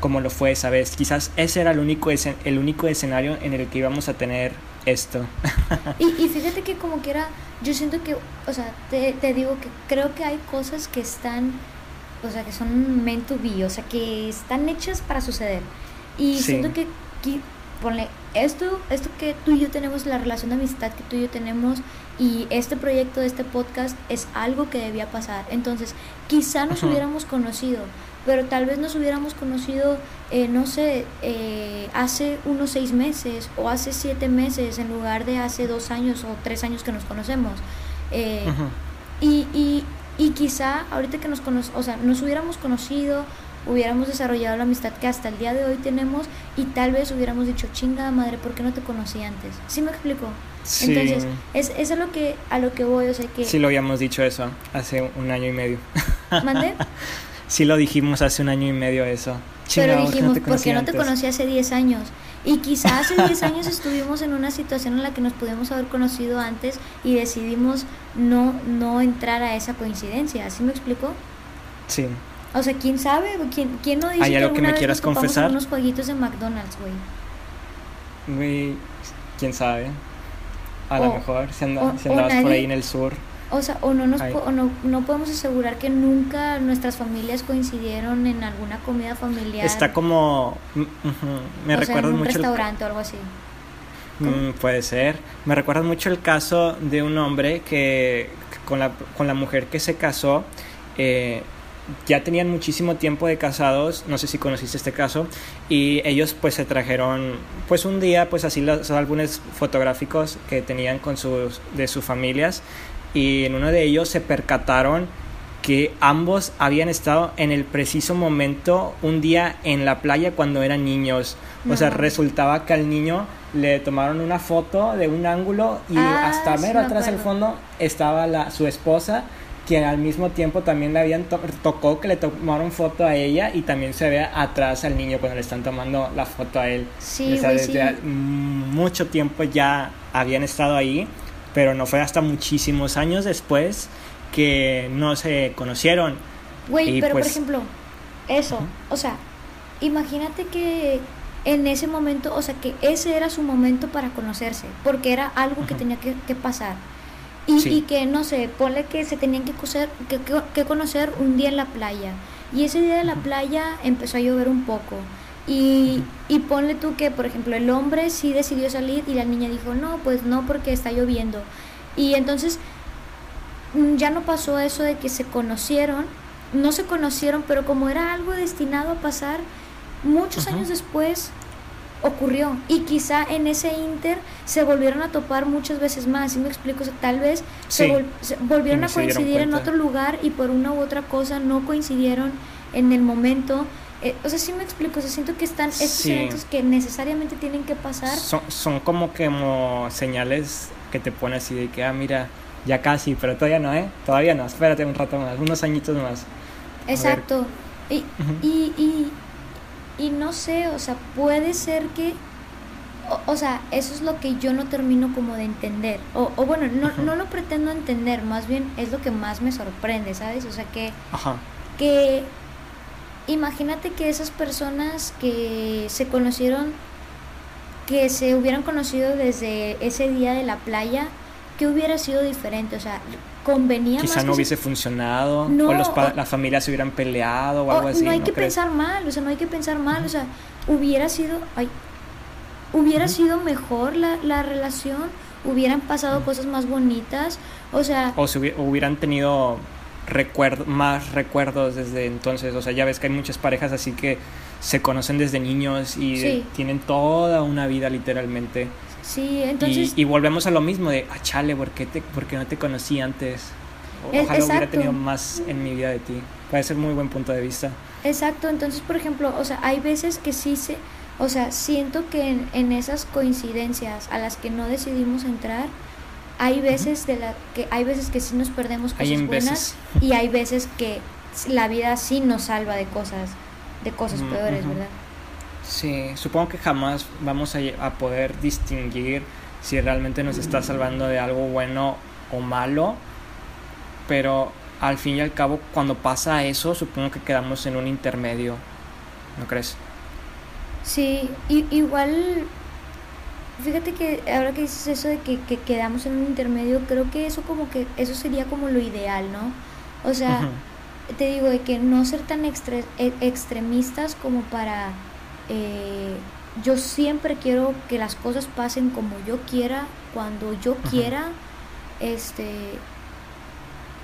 como lo fue esa vez. Quizás ese era el único, el único escenario en el que íbamos a tener esto.
y, y fíjate que como quiera, yo siento que, o sea, te, te digo que creo que hay cosas que están, o sea, que son meant to be, o sea, que están hechas para suceder. Y siento que, que, ponle, esto, esto que tú y yo tenemos, la relación de amistad que tú y yo tenemos, y este proyecto de este podcast es algo que debía pasar. Entonces, quizá nos hubiéramos conocido, pero tal vez nos hubiéramos conocido, eh, no sé, eh, hace unos seis meses o hace siete meses en lugar de hace dos años o tres años que nos conocemos. Eh, y, y, y, quizá ahorita que nos conocemos, o sea, nos hubiéramos conocido, hubiéramos desarrollado la amistad que hasta el día de hoy tenemos y tal vez hubiéramos dicho, chinga madre, ¿por qué no te conocí antes? ¿Sí me explico? Sí. Entonces, es, es a, lo que, a lo que voy, o sea que...
Sí, lo habíamos dicho eso hace un año y medio.
¿Mande?
sí lo dijimos hace un año y medio eso.
Pero dijimos, ¿por qué no te conocí hace 10 años? Y quizás hace 10 años estuvimos en una situación en la que nos pudimos haber conocido antes y decidimos no, no entrar a esa coincidencia. ¿Así me explico?
Sí.
O sea, ¿quién sabe? ¿Quién, quién no dice
¿Hay algo que, me quieras confesar?
unos jueguitos de McDonald's,
güey? Güey, ¿quién sabe? A lo mejor, si, andabas por ahí en el sur.
O sea, o no, nos no, no, podemos asegurar que nunca nuestras familias coincidieron en alguna comida familiar.
Está como... Me recuerda
en
un
mucho restaurante o algo así.
Mm, puede ser. Me recuerda mucho el caso de un hombre que con la, con la mujer que se casó, eh, ya tenían muchísimo tiempo de casados, no sé si conociste este caso, y ellos pues se trajeron pues un día pues así los álbumes fotográficos que tenían con sus de sus familias y en uno de ellos se percataron que ambos habían estado en el preciso momento un día en la playa cuando eran niños. O sea, resultaba que al niño le tomaron una foto de un ángulo y ah, hasta mero atrás del fondo estaba la, su esposa que al mismo tiempo también le habían tocó que le tomaron foto a ella y también se ve atrás al niño cuando le están tomando la foto a él.
Sí,
desde mucho tiempo ya habían estado ahí pero no fue hasta muchísimos años después que no se conocieron.
Güey, pero por pues ejemplo, eso, o sea, imagínate que en ese momento, o sea, que ese era su momento para conocerse, porque era algo que tenía que, pasar. Y, y, que, no sé, ponle que se tenían que, conocer, que, que, conocer un día en la playa. Y ese día de la playa empezó a llover un poco. Y, y ponle tú que, por ejemplo, el hombre sí decidió salir y la niña dijo, no, pues no, porque está lloviendo. Y entonces mm, ya no pasó eso de que se conocieron, no se conocieron, pero como era algo destinado a pasar, muchos años después ocurrió y quizá en ese inter se volvieron a topar muchas veces más, ¿sí me explico? tal vez se, volvieron a coincidir en otro lugar y por una u otra cosa no coincidieron en el momento eh, o sea, sí me explico, o sea, siento que están estos eventos que necesariamente tienen que pasar.
Son, son como que como señales que te ponen así de que, ah, mira, ya casi, pero todavía no, ¿eh? Todavía no, espérate un rato más, unos añitos más.
Exacto. Y, y, y, y, no sé, o sea, puede ser que, o, sea, eso es lo que yo no termino como de entender. O, o bueno, no, no lo pretendo entender, más bien es lo que más me sorprende, ¿sabes? O sea, que, que imagínate que esas personas que se conocieron, que se hubieran conocido desde ese día de la playa, que hubiera sido diferente? O sea, convenía
Quizá no hubiese funcionado, o, los las familias se hubieran peleado o, algo así.
No hay que pensar mal, o sea, no hay que pensar mal, o sea, hubiera sido, ay, hubiera sido mejor la, la relación, hubieran pasado cosas más bonitas, o sea...
O, se hubieran tenido recuerdo, más recuerdos desde entonces. O sea, ya ves que hay muchas parejas así que se conocen desde niños y tienen toda una vida literalmente.
Sí, entonces...
Y, volvemos a lo mismo de, ah, chale, ¿por qué, te, no te conocí antes? Ojalá hubiera tenido más en mi vida de ti. Puede ser muy buen punto de vista.
Exacto, entonces, por ejemplo, o sea, hay veces que sí se... O sea, siento que en, en esas coincidencias a las que no decidimos entrar, hay veces de la que hay veces que sí nos perdemos cosas buenas y hay veces que la vida sí nos salva de cosas de cosas peores, ¿verdad?
Sí, supongo que jamás vamos a, a poder distinguir si realmente nos está salvando de algo bueno o malo, pero al fin y al cabo cuando pasa eso supongo que quedamos en un intermedio, ¿no crees?
Sí, y, igual, fíjate que ahora que dices eso de que, que, quedamos en un intermedio, creo que eso como que, eso sería como lo ideal, ¿no? O sea, te digo, de que no ser tan extre, e, extremistas como para... Eh, yo siempre quiero que las cosas pasen como yo quiera, cuando yo quiera, este,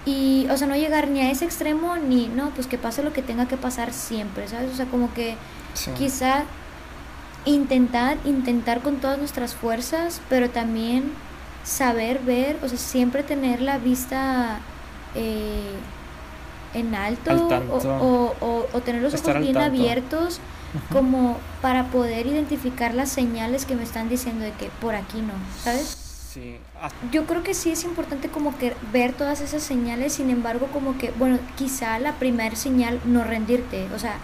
y, o sea, no llegar ni a ese extremo, ni, no, pues que pase lo que tenga que pasar siempre, ¿sabes? O sea, como que quizá intentar, intentar con todas nuestras fuerzas, pero también saber ver, o sea, siempre tener la vista eh, en alto o, o, o, tener los ojos bien abiertos como para poder identificar las señales que me están diciendo de que por aquí no, ¿sabes? Sí. Ah. Yo creo que sí es importante como que ver todas esas señales, sin embargo como que, bueno, quizá la primera señal no rendirte, o sea,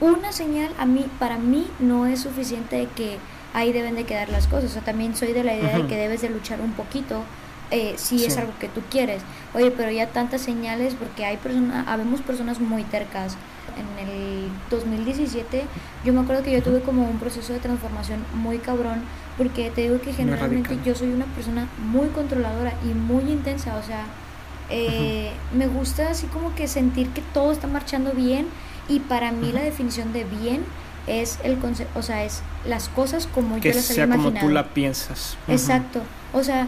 una señal a mí, para mí no es suficiente de que ahí deben de quedar las cosas, o sea, también soy de la idea de que debes de luchar un poquito eh, si es algo que tú quieres. Oye, pero ya tantas señales porque hay personas, habemos personas muy tercas en el 2017 yo me acuerdo que yo tuve como un proceso de transformación muy cabrón porque te digo que generalmente yo soy una persona muy controladora y muy intensa, o sea, eh, me gusta así como que sentir que todo está marchando bien y para mí la definición de bien es el concepto, o sea, es las cosas como yo las había imaginado.
como tú la piensas.
Exacto. O sea,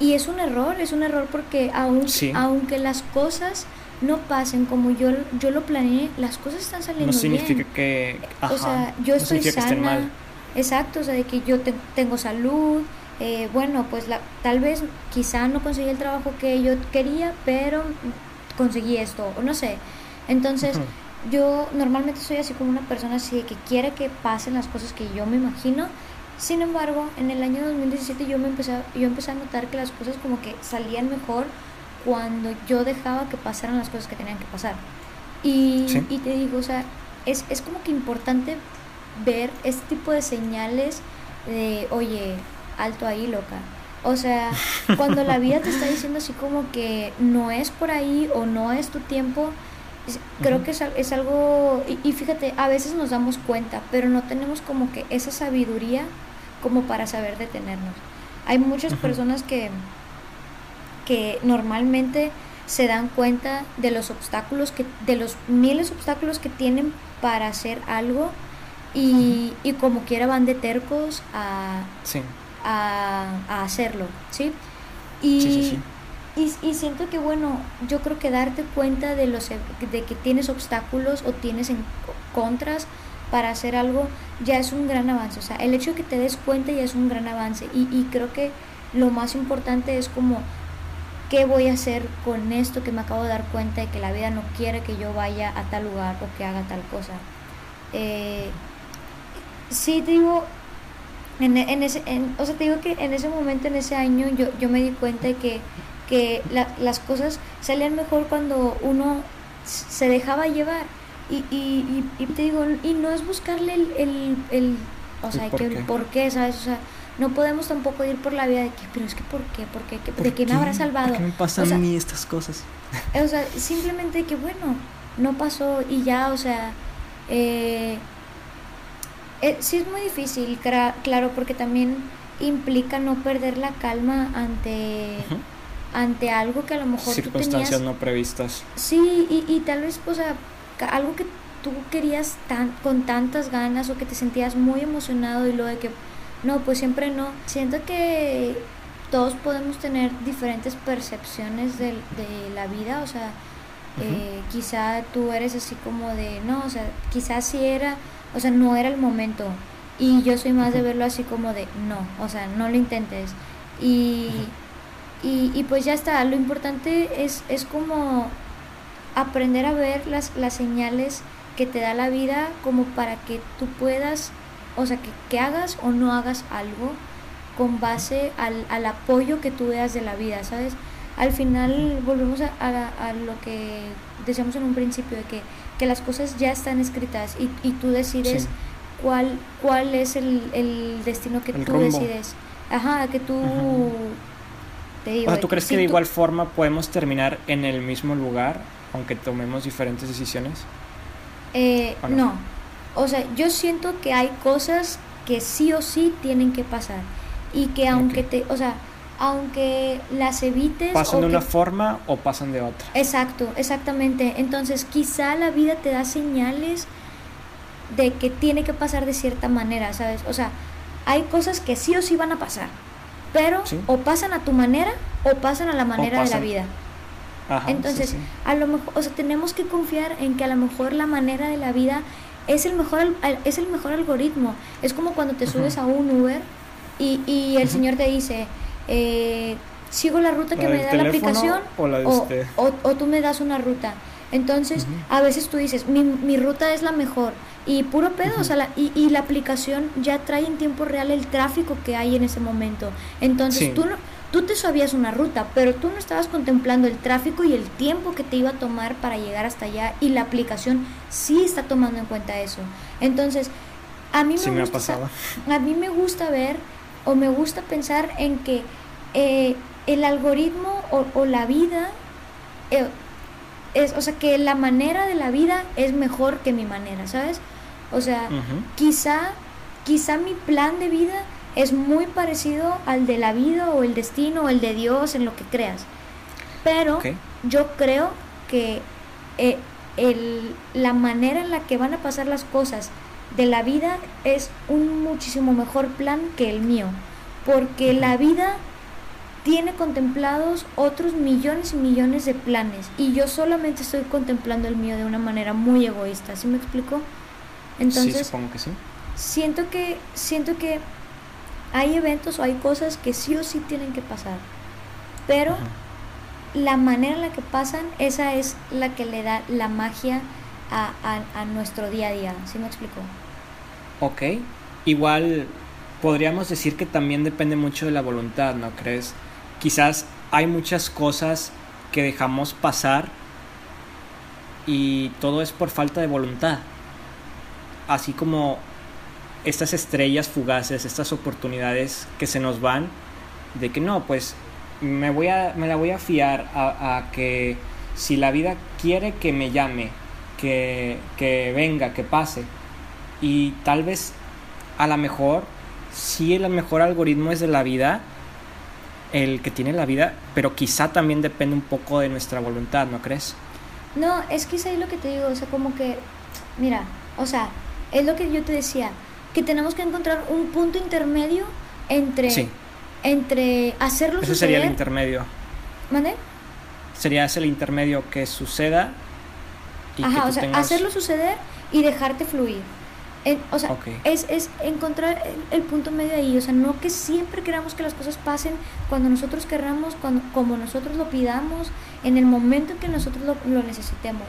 y es un error, es un error porque aun, aunque las cosas no pasen como yo, yo lo planeé, las cosas están saliendo
bien. No significa
que... o sea, yo estoy sana. Exacto, o sea, de que yo tengo salud. Eh, bueno, pues la, tal vez quizá no conseguí el trabajo que yo quería, pero conseguí esto, o no sé. Entonces, yo normalmente soy así como una persona así de que quiere que pasen las cosas que yo me imagino. Sin embargo, en el año 2017 yo me empecé, yo empecé a notar que las cosas como que salían mejor cuando yo dejaba que pasaran las cosas que tenían que pasar. Y, y te digo, o sea, es, es como que importante ver este tipo de señales de, oye, alto ahí, loca. O sea, cuando la vida te está diciendo así como que no es por ahí o no es tu tiempo, creo que es, es algo, y, y, fíjate, a veces nos damos cuenta, pero no tenemos como que esa sabiduría como para saber detenernos. Hay muchas personas que que normalmente se dan cuenta de los obstáculos que de los miles de obstáculos que tienen para hacer algo y, y como quiera van de tercos a, a, hacerlo, ¿sí? Y, Y, y, siento que, bueno, yo creo que darte cuenta de, los, de que tienes obstáculos o tienes en contras para hacer algo ya es un gran avance. O sea, el hecho de que te des cuenta ya es un gran avance. Y, y creo que lo más importante es como ¿qué voy a hacer con esto que me acabo de dar cuenta de que la vida no quiere que yo vaya a tal lugar o que haga tal cosa? Eh, sí, te digo, en, en ese, o sea, te digo que en ese momento, en ese año, yo, yo me di cuenta de que, que las cosas salían mejor cuando uno se dejaba llevar. Y, y, y, te digo, y no es buscarle el, el, el o sea, que el por qué, ¿sabes? O sea, no podemos tampoco ir por la vida de que, pero es que ¿por qué? ¿Por qué? ¿De qué me habrá salvado? ¿Por
qué me pasan a mí estas cosas?
O sea, simplemente que bueno, no pasó y ya, o sea, eh, eh sí es muy difícil, claro, porque también implica no perder la calma ante, ante algo que a lo mejor
Circunstancias no previstas.
Sí, y, y tal vez, o sea, algo que tú querías tan, con tantas ganas o que te sentías muy emocionado y lo de que no, pues siempre no. Siento que todos podemos tener diferentes percepciones de, de la vida, o sea, eh, quizá tú eres así como de, no, o sea, quizás sí era, o sea, no era el momento. Y yo soy más de verlo así como de, no, o sea, no lo intentes. Y, y, y, pues ya está, lo importante es, es como aprender a ver las, las señales que te da la vida como para que tú puedas o sea, que, que hagas o no hagas algo con base al, al, apoyo que tú veas de la vida, ¿sabes? Al final volvemos a, a, lo que decíamos en un principio, de que, que, las cosas ya están escritas y, y tú decides cuál, cuál es el, el destino que
El
tú
rumbo.
decides. Ajá, que tú...
Ujú.
Te digo,
O sea, ¿tú crees que de
tú-
igual forma podemos terminar en el mismo lugar, aunque tomemos diferentes decisiones?
Eh,
no.
O sea, yo siento que hay cosas que sí o sí tienen que pasar. Y que aunque te, o sea, aunque las evites...
¿Pasan de
que-
una forma o pasan de otra?
Exacto, exactamente. Entonces, quizá la vida te da señales de que tiene que pasar de cierta manera, ¿sabes? O sea, hay cosas que sí o sí van a pasar, pero
Sí.
o pasan a tu manera o pasan a la manera de la vida.
Ajá, sí,
Entonces,
sí.
a lo mejor, o sea, tenemos que confiar en que a lo mejor la manera de la vida es el mejor es el mejor algoritmo. Es como cuando te subes a un Uber y, y el señor te dice, eh, sigo la ruta que
¿La
me da la aplicación
o la
o,
usted?
o- o tú me das una ruta. Entonces, a veces tú dices, mi, mi ruta es la mejor. Y puro pedo,
Ujú.
o sea, la- y, y la aplicación ya trae en tiempo real el tráfico que hay en ese momento. Entonces,
Sí.
tú, no, tú te sabías una ruta, pero tú no estabas contemplando el tráfico y el tiempo que te iba a tomar para llegar hasta allá. Y la aplicación sí está tomando en cuenta eso. Entonces, a mí me
Sí
gusta a mí me gusta ver o me gusta pensar en que eh, el algoritmo o, o la vida eh, es, o sea, que la manera de la vida es mejor que mi manera, ¿sabes? O sea, quizá, quizá mi plan de vida es muy parecido al de la vida o el destino o el de Dios en lo que creas. Pero yo creo que eh, el- la manera en la que van a pasar las cosas de la vida es un muchísimo mejor plan que el mío. Porque la vida tiene contemplados otros millones y millones de planes y yo solamente estoy contemplando el mío de una manera muy egoísta, ¿sí me explico?
sí,
Entonces,
supongo que sí.
siento que siento que hay eventos o hay cosas que sí o sí tienen que pasar. Pero
Ajá.
la manera en la que pasan, esa es la que le da la magia a, a- a nuestro día a día, ¿sí me explico?
Ok. Igual podríamos decir que también depende mucho de la voluntad, ¿no crees? Quizás hay muchas cosas que dejamos pasar y todo es por falta de voluntad. Así como estas estrellas fugaces, estas oportunidades que se nos van, de que no, pues me, voy a, me la voy a fiar a, que si la vida quiere que me llame, que, que venga, que pase, y tal vez a lo mejor sí el mejor algoritmo es de la vida el que tiene la vida pero quizá también depende un poco de nuestra voluntad no crees
No, es que es lo que te digo, o sea, como que, mira, o sea, es lo que yo te decía, que tenemos que encontrar un punto intermedio entre,
Sí.
entre hacerlo
ese sería el
suceder.
intermedio
¿Mande?
sería ese el intermedio que suceda y que
Ajá,
tú
o sea,
tengas-
hacerlo suceder y dejarte fluir. En- o sea, es, es encontrar el, el punto medio ahí. O sea, no que siempre queramos que las cosas pasen cuando nosotros querramos, cuando, como nosotros lo pidamos, en el momento en que nosotros lo, lo necesitemos.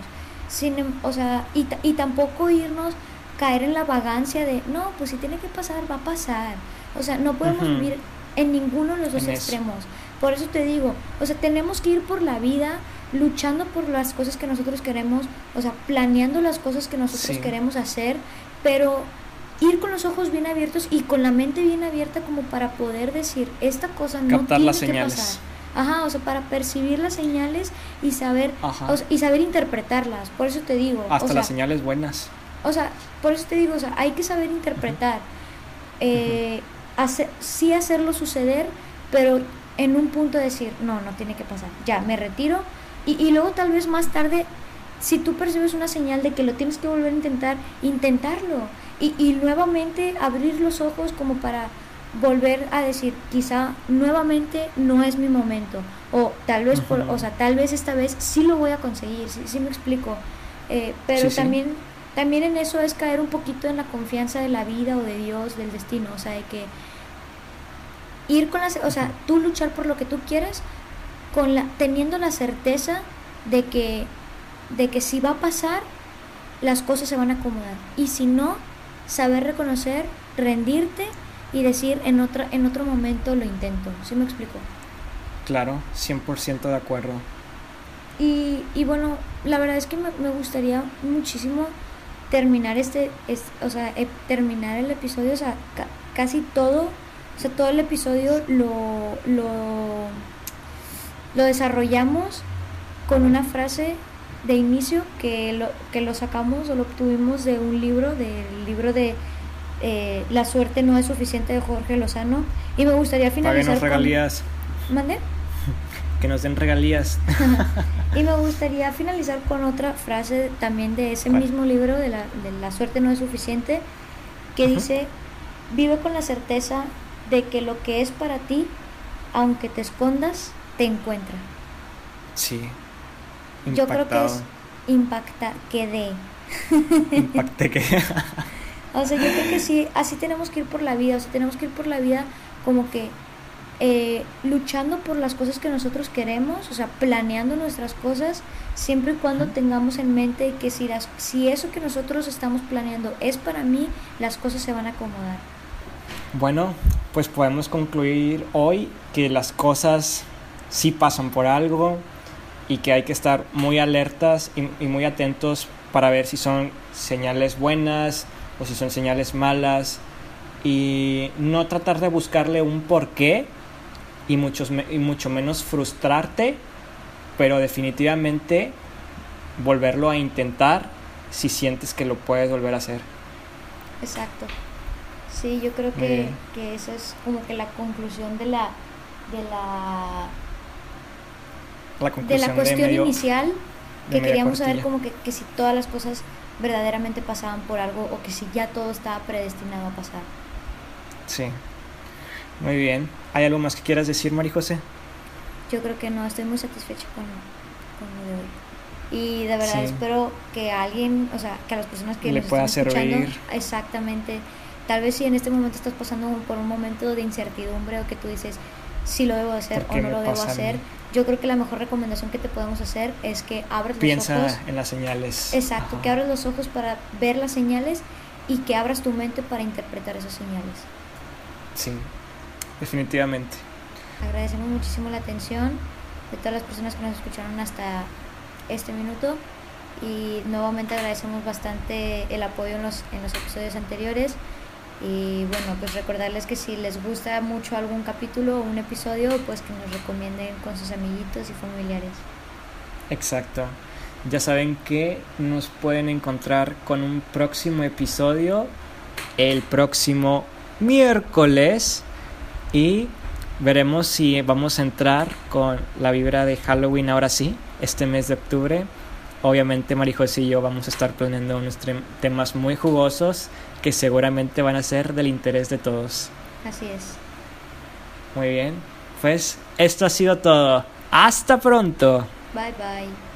Sin, em- o sea, y, y tampoco irnos, caer en la vagancia de, no, pues si tiene que pasar, va a pasar. O sea, no podemos vivir en ninguno de los dos
En eso.
extremos. Por eso te digo, o sea, tenemos que ir por la vida luchando por las cosas que nosotros queremos, o sea, planeando las cosas que nosotros
Sí.
queremos hacer, pero ir con los ojos bien abiertos y con la mente bien abierta como para poder decir, esta cosa no
Captar
tiene
las
que
señales.
pasar. Ajá, o sea, para percibir las señales y saber
Ajá.
o sea, y saber interpretarlas. Por eso te digo,
hasta
o sea,
las señales buenas
o sea, por eso te digo, o sea, hay que saber interpretar. Eh, hacer- sí hacerlo suceder, pero en un punto decir, no, no tiene que pasar. Ya, me retiro. Y, y luego tal vez más tarde, si tú percibes una señal de que lo tienes que volver a intentar, intentarlo. Y, y nuevamente abrir los ojos como para volver a decir, quizá nuevamente no es mi momento. O tal vez, por, o sea, tal vez esta vez sí lo voy a conseguir, sí, sí me explico. Eh, pero
Sí, sí.
También en eso es caer un poquito en la confianza de la vida o de Dios, del destino, o sea, de que ir con la, o sea, tú luchar por lo que tú quieres con la teniendo la certeza de que de que si va a pasar las cosas se van a acomodar y si no saber reconocer, rendirte y decir en otra en otro momento lo intento. ¿Sí me explico?
claro 100% de acuerdo
Y, y bueno, la verdad es que me, me gustaría muchísimo terminar este, es, o sea, eh, terminar el episodio, o sea, ca- casi todo, o sea, todo el episodio lo, lo, lo desarrollamos con una frase de inicio que lo, que lo sacamos o lo obtuvimos de un libro, del libro de eh, La suerte no es suficiente de Jorge Lozano. Y me gustaría finalizar
Páguenos regalías.
con... ¿Mande?
Que nos den regalías.
Y me gustaría finalizar con otra frase también de ese mismo libro de la, de la suerte no es suficiente, que dice, vive con la certeza de que lo que es para ti, aunque te escondas, te encuentra.
Sí.
Yo creo que es impacta, que de.
Impacté que.
O sea, yo creo que sí, así tenemos que ir por la vida, o sea, tenemos que ir por la vida como que eh, luchando por las cosas que nosotros queremos, o sea, planeando nuestras cosas, siempre y cuando tengamos en mente que si, las, si eso que nosotros estamos planeando es para mí, las cosas se van a acomodar.
Bueno, pues podemos concluir hoy que las cosas sí pasan por algo y que hay que estar muy alertas y, y muy atentos para ver si son señales buenas o si son señales malas y no tratar de buscarle un porqué y, muchos, me- y mucho menos frustrarte, pero definitivamente volverlo a intentar si sientes que lo puedes volver a hacer.
Exacto. Sí, yo creo que, que esa es como que la conclusión de la, de la
La
de la cuestión
medio-
inicial que queríamos saber como que, que si todas las cosas verdaderamente pasaban por algo o que si ya todo estaba predestinado a pasar.
Sí. Muy bien. ¿Hay algo más que quieras decir, Mari José?
Yo creo que no, estoy muy satisfecha con, con lo de hoy. Y de verdad
Sí.
espero que a alguien, o sea, que a las personas que
Le
nos
pueda
están escuchando, exactamente, tal vez si en este momento estás pasando por un momento de incertidumbre o que tú dices, si lo debo hacer
¿Por
o no lo debo hacer, yo creo que la mejor recomendación que te podemos hacer es que abras los ojos.
Piensa en las señales.
Exacto,
Ajá.
que abras los ojos para ver las señales y que abras tu mente para interpretar esas señales.
Sí, definitivamente.
Agradecemos muchísimo la atención de todas las personas que nos escucharon hasta este minuto y nuevamente agradecemos bastante el apoyo en los, en los episodios anteriores y bueno, pues recordarles que si les gusta mucho algún capítulo o un episodio, pues que nos recomienden con sus amiguitos y familiares.
Exacto. Ya saben que nos pueden encontrar con un próximo episodio el próximo miércoles y veremos si vamos a entrar con la vibra de Halloween ahora sí, este mes de octubre. Obviamente Marijos y yo vamos a estar planeando unos temas muy jugosos que seguramente van a ser del interés de todos.
Así es.
Muy bien, pues esto ha sido todo. Hasta pronto.
Bye bye.